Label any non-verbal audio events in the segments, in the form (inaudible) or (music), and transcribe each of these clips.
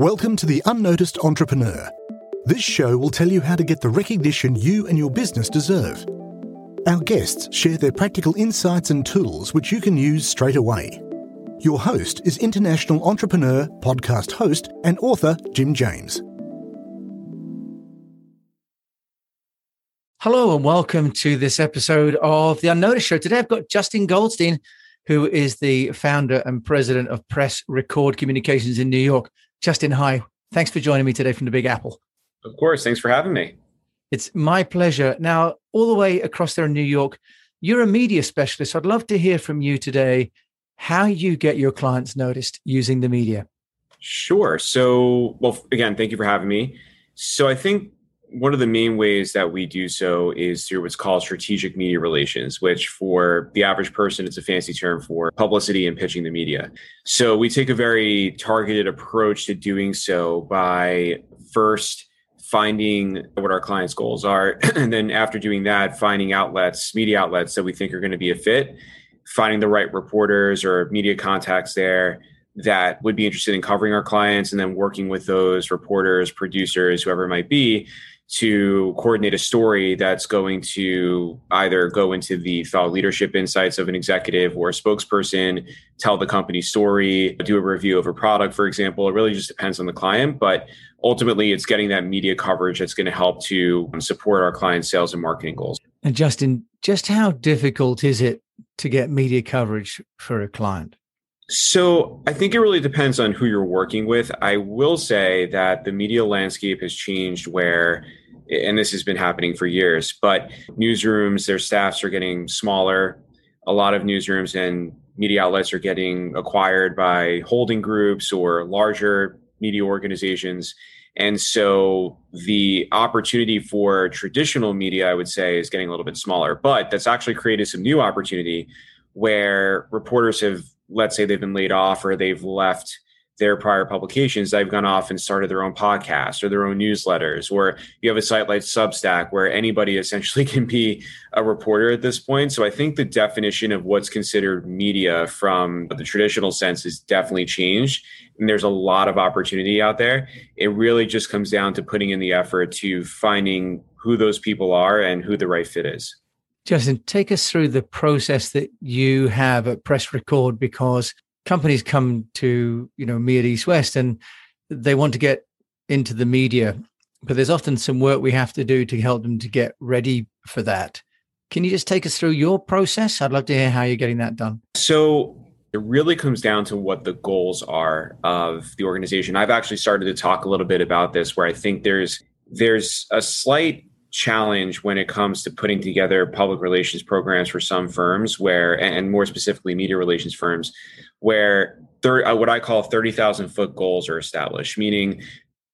Welcome to The Unnoticed Entrepreneur. This show will tell you how to get the recognition you and your business deserve. Our guests share their practical insights and tools which you can use straight away. Your host is international entrepreneur, podcast host, and author Jim James. Hello and welcome to this episode of The Unnoticed Show. Today I've got Justin Goldstein, who is the founder and president of Press Record Communications in New York. Justin, hi. Thanks for joining me today from the Big Apple. Of course. Thanks for having me. It's my pleasure. Now, all the way across there in New York, you're a media specialist. I'd love to hear from you today how you get your clients noticed using the media. Sure. So, well, again, thank you for having me. So, I think one of the main ways that we do so is through what's called strategic media relations, which for the average person, it's a fancy term for publicity and pitching the media. So, we take a very targeted approach to doing so by first finding what our clients' goals are. (clears throat) And then after doing that, finding outlets, media outlets that we think are going to be a fit finding the right reporters or media contacts there that would be interested in covering our clients and then working with those reporters, producers, whoever it might be to coordinate a story that's going to either go into the thought leadership insights of an executive or a spokesperson, tell the company story, do a review of a product, for example. It really just depends on the client, but ultimately it's getting that media coverage that's going to help to um, support our client sales and marketing goals. And Justin, just how difficult is it to get media coverage for a client? So I think it really depends on who you're working with. I will say that the media landscape has changed where and this has been happening for years, but newsrooms, their staffs are getting smaller. A lot of newsrooms and media outlets are getting acquired by holding groups or larger media organizations. And so the opportunity for traditional media, I would say, is getting a little bit smaller. But that's actually created some new opportunity where reporters have, let's say, they've been laid off or they've left their prior publications, they've gone off and started their own podcast or their own newsletters, or you have a site like Substack where anybody (laughs) essentially can be a reporter at this point. So I think the definition of what's considered media from the traditional sense has definitely changed and there's a lot of opportunity out there. It really just comes down to putting in the effort to finding who those people are and who the right fit is. Justin, take us through the process that you have at Press Record because companies come to, you know, me at East West and they want to get into the media, but there's often some work we have to do to help them to get ready for that. Can you just take us through your process? I'd love to hear how you're getting that done. So, it really comes down to what the goals are of the organization. I've actually started to talk a little bit about this where I think there's there's a slight challenge when it comes to putting together public relations programs for some firms where and more specifically media relations firms where thir- uh, what I call 30,000 foot goals are established meaning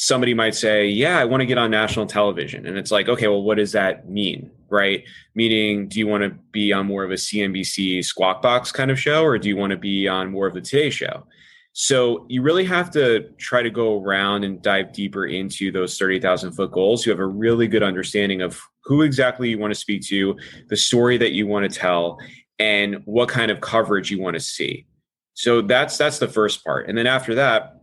somebody might say, Yeah, I want to get on national television. And it's like, okay, well, what does that mean? Right? Meaning, do you want to be on more of a CNBC squawk box kind of show, or do you want to be on more of the Today Show? So you really have to try to go around and dive deeper into those 30,000 foot goals. You have a really good understanding of who exactly you want to speak to, the story that you want to tell, and what kind of coverage you want to see. So that's that's the first part. And then after that,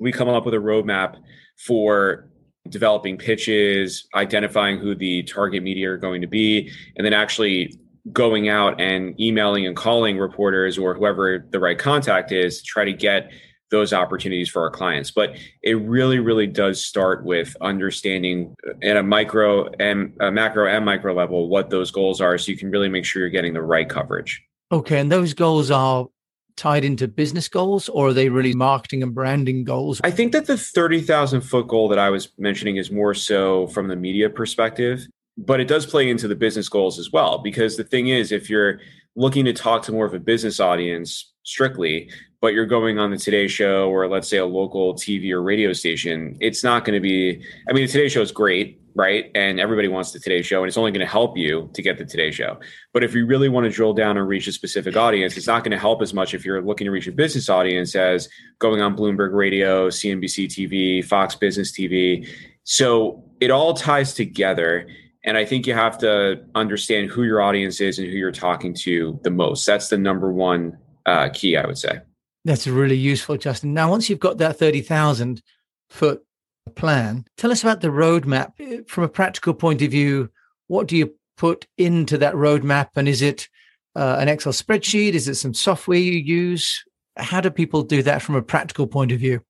we come up with a roadmap for developing pitches, identifying who the target media are going to be, and then actually going out and emailing and calling reporters or whoever the right contact is to try to get those opportunities for our clients. But it really, really does start with understanding at a micro and a macro and micro level what those goals are so you can really make sure you're getting the right coverage. Okay. And those goals are tied into business goals or are they really marketing and branding goals? I think that the 30,000 foot goal that I was mentioning is more so from the media perspective, but it does play into the business goals as well. Because the thing is, if you're looking to talk to more of a business audience strictly, but you're going on the Today Show or let's say a local TV or radio station, it's not going to be, I mean, the Today Show is great right? And everybody wants the Today Show, and it's only going to help you to get the Today Show. But if you really want to drill down and reach a specific audience, it's not going to help as much if you're looking to reach a business audience as going on Bloomberg Radio, CNBC TV, Fox Business TV. So it all ties together. And I think you have to understand who your audience is and who you're talking to the most. That's the number one uh, key, I would say. That's really useful, Justin. Now, once you've got that 30,000, foot plan. Tell us about the roadmap from a practical point of view. What do you put into that roadmap? And is it uh, an Excel spreadsheet? Is it some software you use? How do people do that from a practical point of view?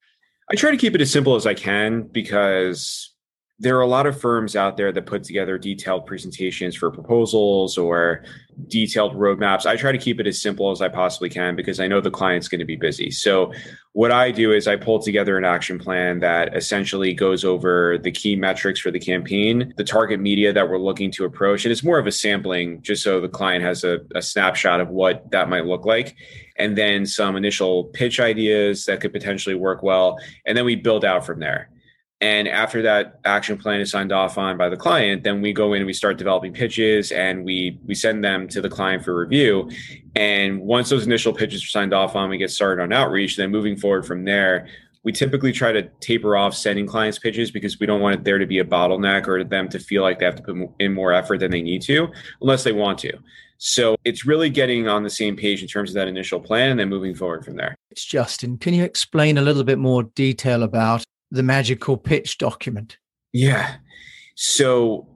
I try to keep it as simple as I can because there are a lot of firms out there that put together detailed presentations for proposals or detailed roadmaps. I try to keep it as simple as I possibly can because I know the client's going to be busy. So, what I do is I pull together an action plan that essentially goes over the key metrics for the campaign, the target media that we're looking to approach. And it's more of a sampling just so the client has a, a snapshot of what that might look like. And then some initial pitch ideas that could potentially work well. And then we build out from there. And after that action plan is signed off on by the client, then we go in and we start developing pitches and we we send them to the client for review. And once those initial pitches are signed off on, we get started on outreach. Then moving forward from there, we typically try to taper off sending clients pitches because we don't want it there to be a bottleneck or them to feel like they have to put in more effort than they need to, unless they want to. So it's really getting on the same page in terms of that initial plan and then moving forward from there. It's Justin. Can you explain a little bit more detail about the magical pitch document? Yeah. So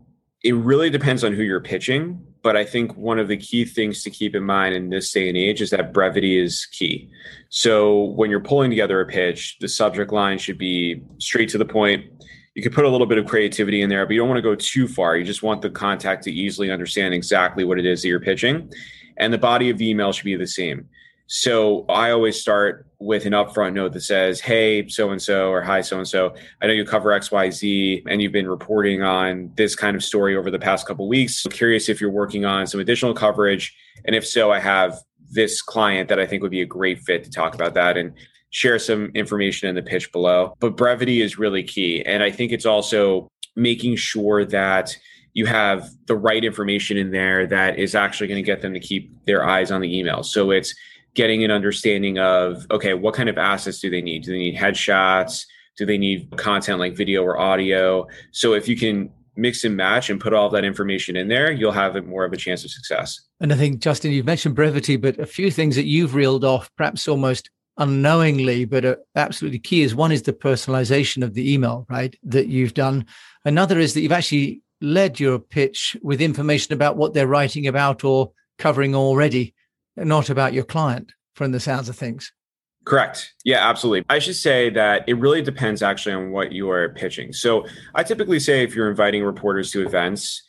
it really depends on who you're pitching. But I think one of the key things to keep in mind in this day and age is that brevity is key. So when you're pulling together a pitch, the subject line should be straight to the point. You could put a little bit of creativity in there, but you don't want to go too far. You just want the contact to easily understand exactly what it is that you're pitching. And the body of the email should be the same. So I always start with an upfront note that says, Hey, so and so, or Hi, so and so. I know you cover XYZ and you've been reporting on this kind of story over the past couple weeks. So curious if you're working on some additional coverage. And if so, I have this client that I think would be a great fit to talk about that and share some information in the pitch below. But brevity is really key. And I think it's also making sure that you have the right information in there that is actually going to get them to keep their eyes on the email. So it's getting an understanding of okay, what kind of assets do they need? Do they need headshots? Do they need content like video or audio? So if you can mix and match and put all that information in there, you'll have more of a chance of success. And I think, Justin, you've mentioned brevity, but a few things that you've reeled off, perhaps almost unknowingly, but are absolutely key is one is the personalization of the email, right? That you've done. Another is that you've actually led your pitch with information about what they're writing about or covering already not about your client from the sounds of things. Correct. Yeah, absolutely. I should say that it really depends actually on what you are pitching. So I typically say if you're inviting reporters to events,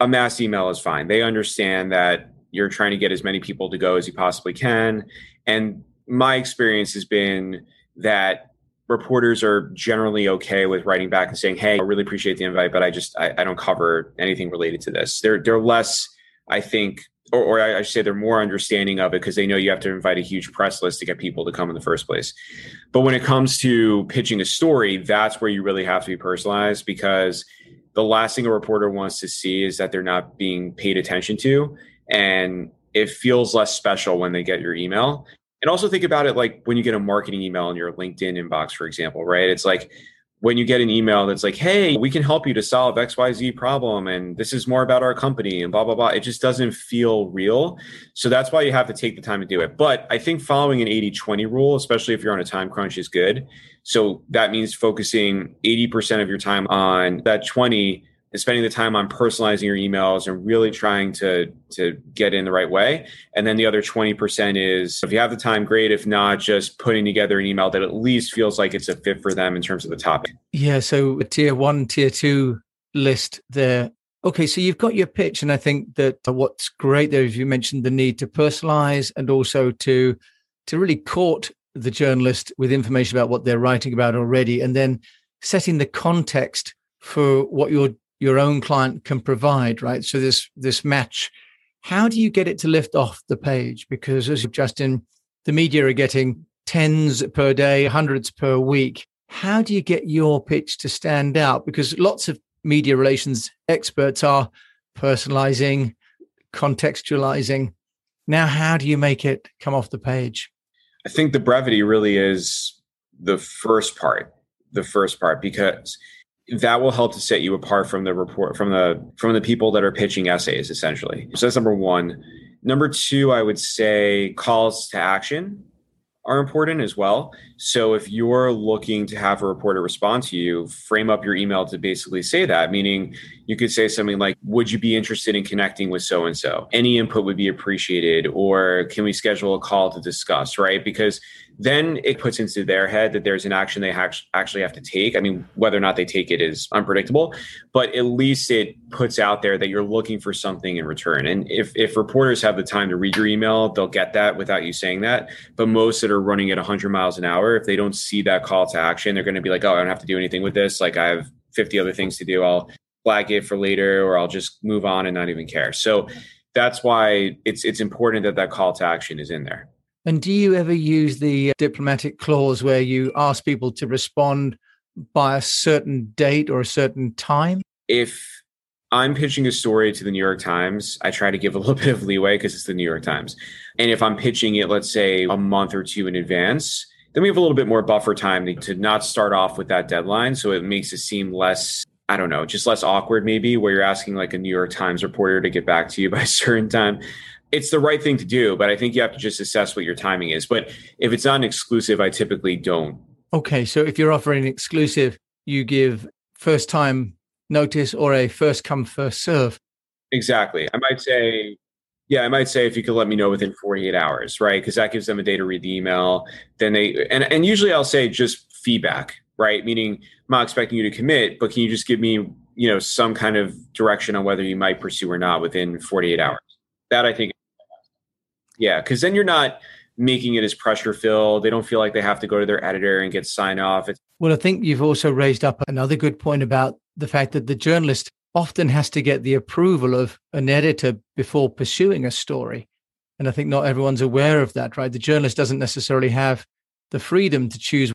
a mass email is fine. They understand that you're trying to get as many people to go as you possibly can. And my experience has been that reporters are generally okay with writing back and saying, Hey, I really appreciate the invite, but I just I, I don't cover anything related to this. They're they're less, I think, or, or I should say they're more understanding of it because they know you have to invite a huge press list to get people to come in the first place. But when it comes to pitching a story, that's where you really have to be personalized because the last thing a reporter wants to see is that they're not being paid attention to. And it feels less special when they get your email. And also think about it like when you get a marketing email in your LinkedIn inbox, for example, right? It's like when you get an email that's like, hey, we can help you to solve XYZ problem and this is more about our company and blah, blah, blah, it just doesn't feel real. So that's why you have to take the time to do it. But I think following an 80 20 rule, especially if you're on a time crunch, is good. So that means focusing 80% of your time on that 20 spending the time on personalizing your emails and really trying to to get in the right way. And then the other 20% is if you have the time great. If not just putting together an email that at least feels like it's a fit for them in terms of the topic. Yeah so a tier 1 tier 2 list there. Okay so you've got your pitch and i think that what's great there is you mentioned the need to personalize and also to to really court the journalist with information about what they're writing about already and then setting the context for what you're your own client can provide, right? So this this match, how do you get it to lift off the page? Because as Justin, the media are getting tens per day, hundreds per week. How do you get your pitch to stand out? Because lots of media relations experts are personalizing, contextualizing. Now, how do you make it come off the page? I think the brevity really is the first part. The first part, because that will help to set you apart from the report from the from the people that are pitching essays essentially so that's number one number two i would say calls to action are important as well. So if you're looking to have a reporter respond to you, frame up your email to basically say that, meaning you could say something like, Would you be interested in connecting with so and so? Any input would be appreciated, or can we schedule a call to discuss, right? Because then it puts into their head that there's an action they actually have to take. I mean, whether or not they take it is unpredictable, but at least it puts out there that you're looking for something in return. And if, if reporters have the time to read your email, they'll get that without you saying that. But most that are running at 100 miles an hour, if they don't see that call to action, they're going to be like, oh, I don't have to do anything with this. Like I have 50 other things to do. I'll flag it for later, or I'll just move on and not even care. So that's why it's it's important that that call to action is in there. And do you ever use the uh, diplomatic clause where you ask people to respond by a certain date or a certain time? If I'm pitching a story to the New York Times, I try to give a (laughs) little bit of leeway because it's the New York Times. And if I'm pitching it, let's say a month or two in advance, then we have a little bit more buffer time to, not start off with that deadline. So it makes it seem less, I don't know, just less awkward maybe, where you're asking like a New York Times reporter to get back to you (laughs) by a certain time it's the right thing to do, but I think you have to just assess what your timing is. But if it's not an exclusive, I typically don't. Okay. So if you're offering an exclusive, you give first time notice or a first come, first serve. Exactly. I might say, yeah, I might say if you could let me know within 48 hours, right? Because that gives them a day to read the email. Then they, and, and usually I'll say just feedback, right? Meaning I'm not expecting you to commit, but can you just give me, you know, some kind of direction on whether you might pursue or not within 48 hours? That I think yeah, because then you're not making it as pressure filled. They don't feel like they have to go to their editor and get sign off. It's- well, I think you've also raised up another good point about the fact that the journalist often has to get the approval of an editor before pursuing a story. And I think not everyone's aware of that, right? The journalist doesn't necessarily have the freedom to choose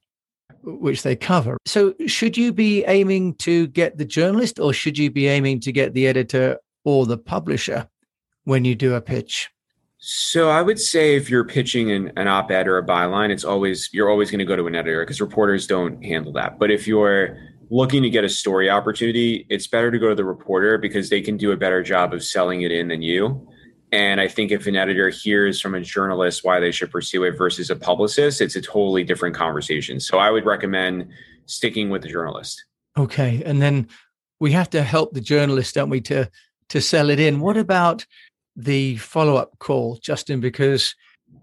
which they cover. So, should you be aiming to get the journalist or should you be aiming to get the editor or the publisher when you do a pitch? So I would say if you're pitching an, an op-ed or a byline, it's always you're always going to go to an editor because reporters don't handle that. But if you're looking to get a story opportunity, it's better to go to the reporter because they can do a better job of selling it in than you. And I think if an editor hears from a journalist why they should pursue it versus a publicist, it's a totally different conversation. So I would recommend sticking with the journalist. Okay. And then we have to help the journalist, don't we, to to sell it in. What about the follow up call, Justin, because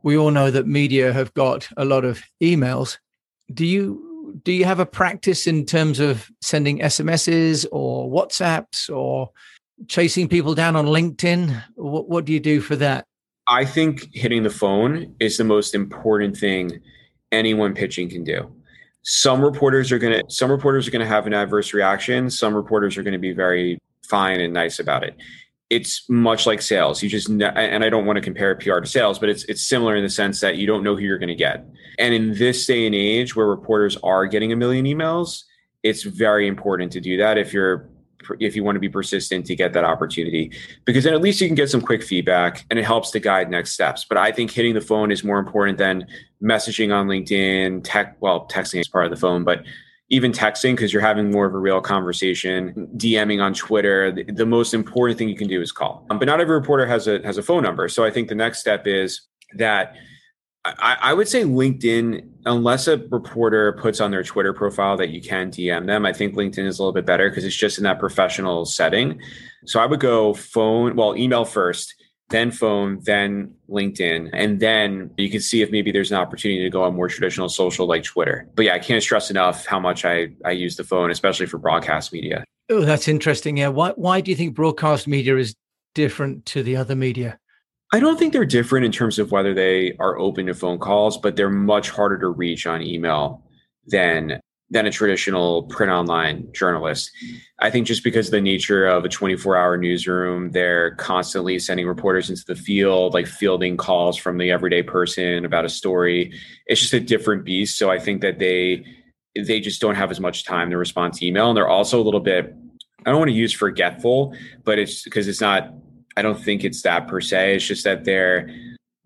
we all know that media have got a lot of emails. Do you do you have a practice in terms of sending SMSs or WhatsApps or chasing people down on LinkedIn? What, what do you do for that? I think hitting the phone is the most important thing anyone pitching can do. Some reporters are going to some reporters are going to have an adverse reaction. Some reporters are going to be very fine and nice about it it's much like sales. You just and I don't want to compare PR to sales, but it's it's similar in the sense that you don't know who you're going to get. And in this day and age where reporters are getting a million emails, it's very important to do that if you're if you want to be persistent to get that opportunity because then at least you can get some quick feedback and it helps to guide next steps. But i think hitting the phone is more important than messaging on linkedin tech well texting is part of the phone but even texting because you're having more of a real conversation dming on twitter the, the, most important thing you can do is call. Um, but not every reporter has a has a phone number. So i think the next step is that I, I, would say linkedin unless a reporter puts on their twitter profile that you can dm them i think linkedin is a little bit better because it's just in that professional setting so i would go phone well email first then phone, then LinkedIn, and then you can see if maybe there's an opportunity to go on more traditional social like Twitter. But yeah, I can't stress enough how much I, I use the phone, especially for broadcast media. Oh, that's interesting. Yeah. Why, why do you think broadcast media is different to the other media? I don't think they're different in terms of whether they are open to phone calls, but they're much harder to reach on email than than a traditional print online journalist. I think just because of the nature of a 24 hour newsroom, they're constantly sending reporters into the field, like fielding calls from the everyday person about a story. It's just a different beast. So I think that they they just don't have as much time to respond to email. And they're also a little bit, I don't want to use forgetful, but it's because it's not, I don't think it's that per se. It's just that they're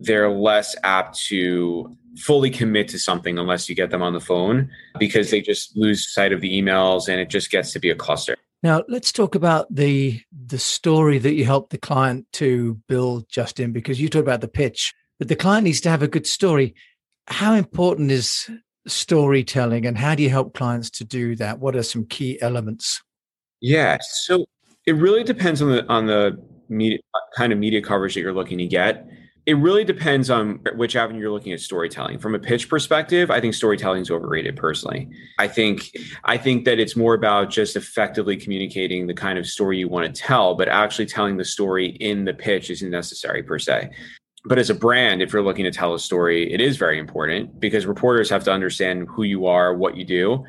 they're less apt to fully commit to something unless you get them on the phone because they just lose sight of the emails and it just gets to be a cluster. Now let's talk about the the story that you help the client to build, Justin, because you talked about the pitch, but the client needs to have a good story. how important is storytelling and how do you help clients to do that? What are some key elements? Yeah, so it really depends on the on the media kind of media coverage that you're looking to get. It really depends on which avenue you're looking at storytelling. From a pitch perspective, I think storytelling is overrated personally. I think I think that it's more about just effectively communicating the kind of story you want to tell, but actually telling the story in the pitch isn't necessary per se. But as a brand, if you're looking to tell a story, it is very important because reporters have to understand who you are, what you do,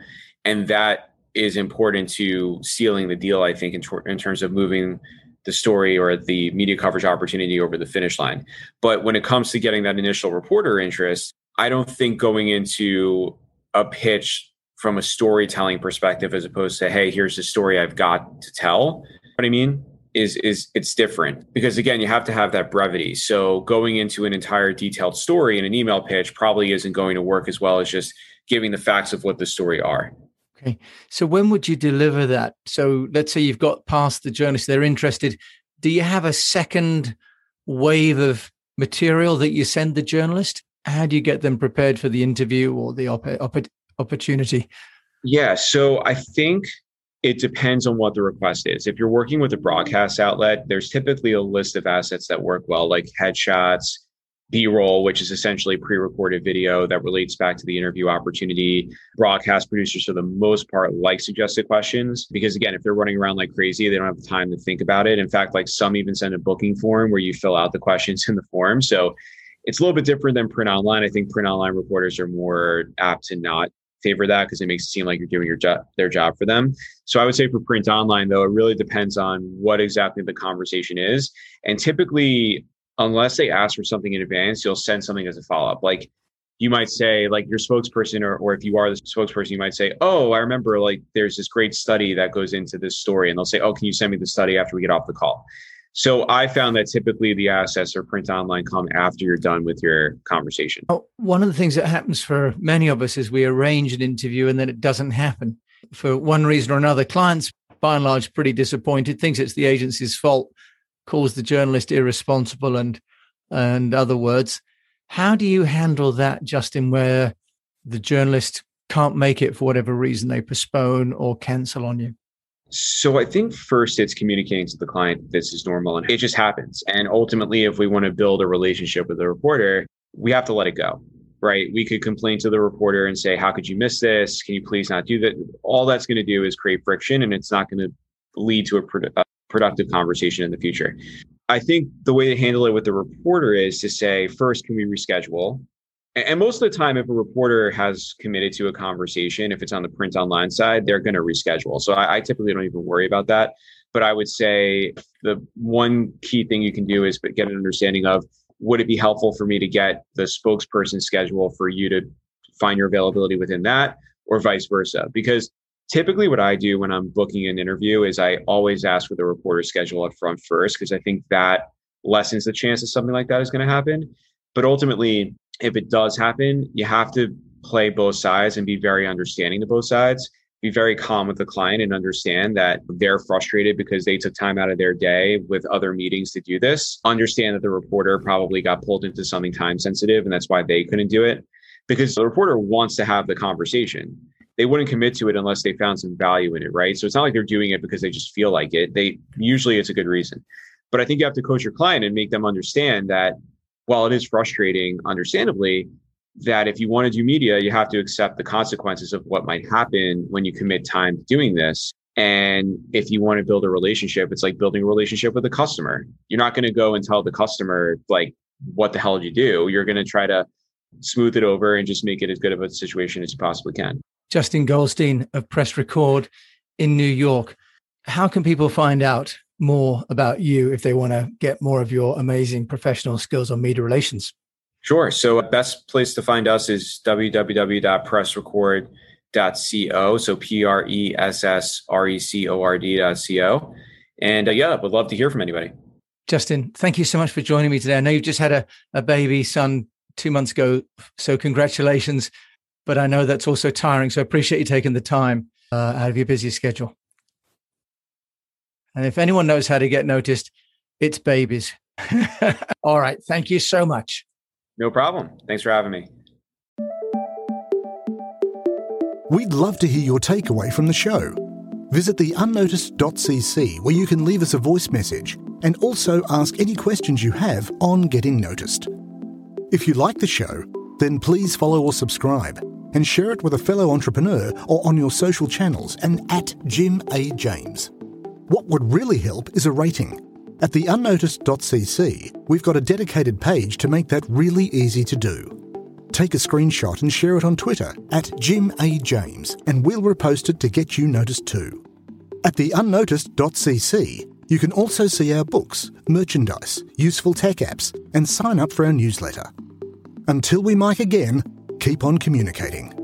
and that is important to sealing the deal. I think in, in terms of moving the story or the media coverage opportunity over the finish line. But when it comes to getting that initial reporter interest, I don't think going into a pitch from a storytelling perspective as opposed to hey here's the story I've got to tell. What I mean is is it's different because again you have to have that brevity. So going into an entire detailed story in an email pitch probably isn't going to work as well as just giving the facts of what the story are. Okay. So when would you deliver that? So let's say you've got past the journalists, they're interested. Do you have a second wave of material that you send the journalist? How do you get them prepared for the interview or the op- op- opportunity? Yeah. So I think it depends on what the request is. If you're working with a broadcast outlet, there's typically a list of assets that work well, like headshots, B-roll, which is essentially pre-recorded video that relates back to the interview opportunity. Broadcast producers, for the most part, like suggested questions because, again, if they're running around like crazy, they don't have time to think about it. In fact, like some even send a booking form where you fill out the questions (laughs) in the form. So it's a little bit different than print online. I think print online reporters are more apt to not favor that because it makes it seem like you're doing your job, their job for them. So I would say for print online, though, it really depends on what exactly the conversation is. And typically, unless they ask for something in advance, you'll send something as a follow up. Like you might say, like your spokesperson, or, or if you are the spokesperson, you might say, Oh, I remember like there's this great study that goes into this story. And they'll say, Oh, can you send me the study after we get off the call? So I found that typically the assets or print online come after you're done with your conversation. Oh, one of the things that happens for many of us is we arrange an interview and then it doesn't happen for one reason or another. Clients, by and large, pretty disappointed, thinks it's the agency's fault calls the journalist irresponsible and and other words. How do you handle that, Justin, where the journalist can't make it for whatever reason they postpone or cancel on you? So I think first it's communicating to the client this is normal and it just happens. And ultimately, if we want to build a relationship with the reporter, we have to let it go. Right. We could complain to the reporter and say, How could you miss this? Can you please not do that? All that's going to do is create friction and it's not going to lead to a, productive conversation in the future. I think the way to handle it with the reporter is to say, first, can we reschedule? And most of the time, if a reporter has committed to a conversation, if it's on the print online side, they're going to reschedule. So I, I, typically don't even worry about that. But I would say the one key thing you can do is get an understanding of would it be helpful for me to get the spokesperson schedule for you to find your availability within that or vice versa? Because typically what I do when I'm booking an interview is I always ask for the reporter's schedule up front first because I think that lessens the chance that something like that is going to happen. But ultimately, if it does happen, you have to play both sides and be very understanding to both sides. Be very calm with the client and understand that they're frustrated because they took time out of their day with other meetings to do this. Understand that the reporter probably got pulled into something time sensitive and that's why they couldn't do it because the reporter wants to have the conversation they wouldn't commit to it unless they found some value in it, right? So it's not like they're doing it because they just feel like it. They usually it's a good reason. But I think you have to coach your client and make them understand that while it is frustrating, understandably, that if you want to do media, you have to accept the consequences of what might happen when you commit time to doing this. And if you want to build a relationship, it's like building a relationship with a customer. You're not going to go and tell the customer, like, what the hell did you do? You're going to try to smooth it over and just make it as good of a situation as you possibly can. Justin Goldstein of Press Record in New York. How can people find out more about you if they want to get more of your amazing professional skills on media relations? Sure. So, best place to find us is www.pressrecord.co. So, P R E S S R E C O R D.co. And uh, yeah, would love to hear from anybody. Justin, thank you so much for joining me today. I know you've just had a, a baby son two months ago. So, congratulations but I know that's also tiring. So I appreciate you taking the time uh, out of your busy schedule. And if anyone knows how to get noticed, it's babies. (laughs) All right. Thank you so much. No problem. Thanks for having me. We'd love to hear your takeaway from the show. Visit the unnoticed.cc where you can leave us a voice message and also ask any questions you have on getting noticed. If you like the show, then please follow or subscribe and share it with a fellow entrepreneur or on your social channels and at Jim A. James. What would really help is a rating. At the unnoticed.cc, we've got a dedicated page to make that really easy to do. Take a screenshot and share it on Twitter at Jim A. James, and we'll repost it to get you noticed too. At the unnoticed.cc, you can also see our books, merchandise, useful tech apps, and sign up for our newsletter. Until we mic again, keep on communicating.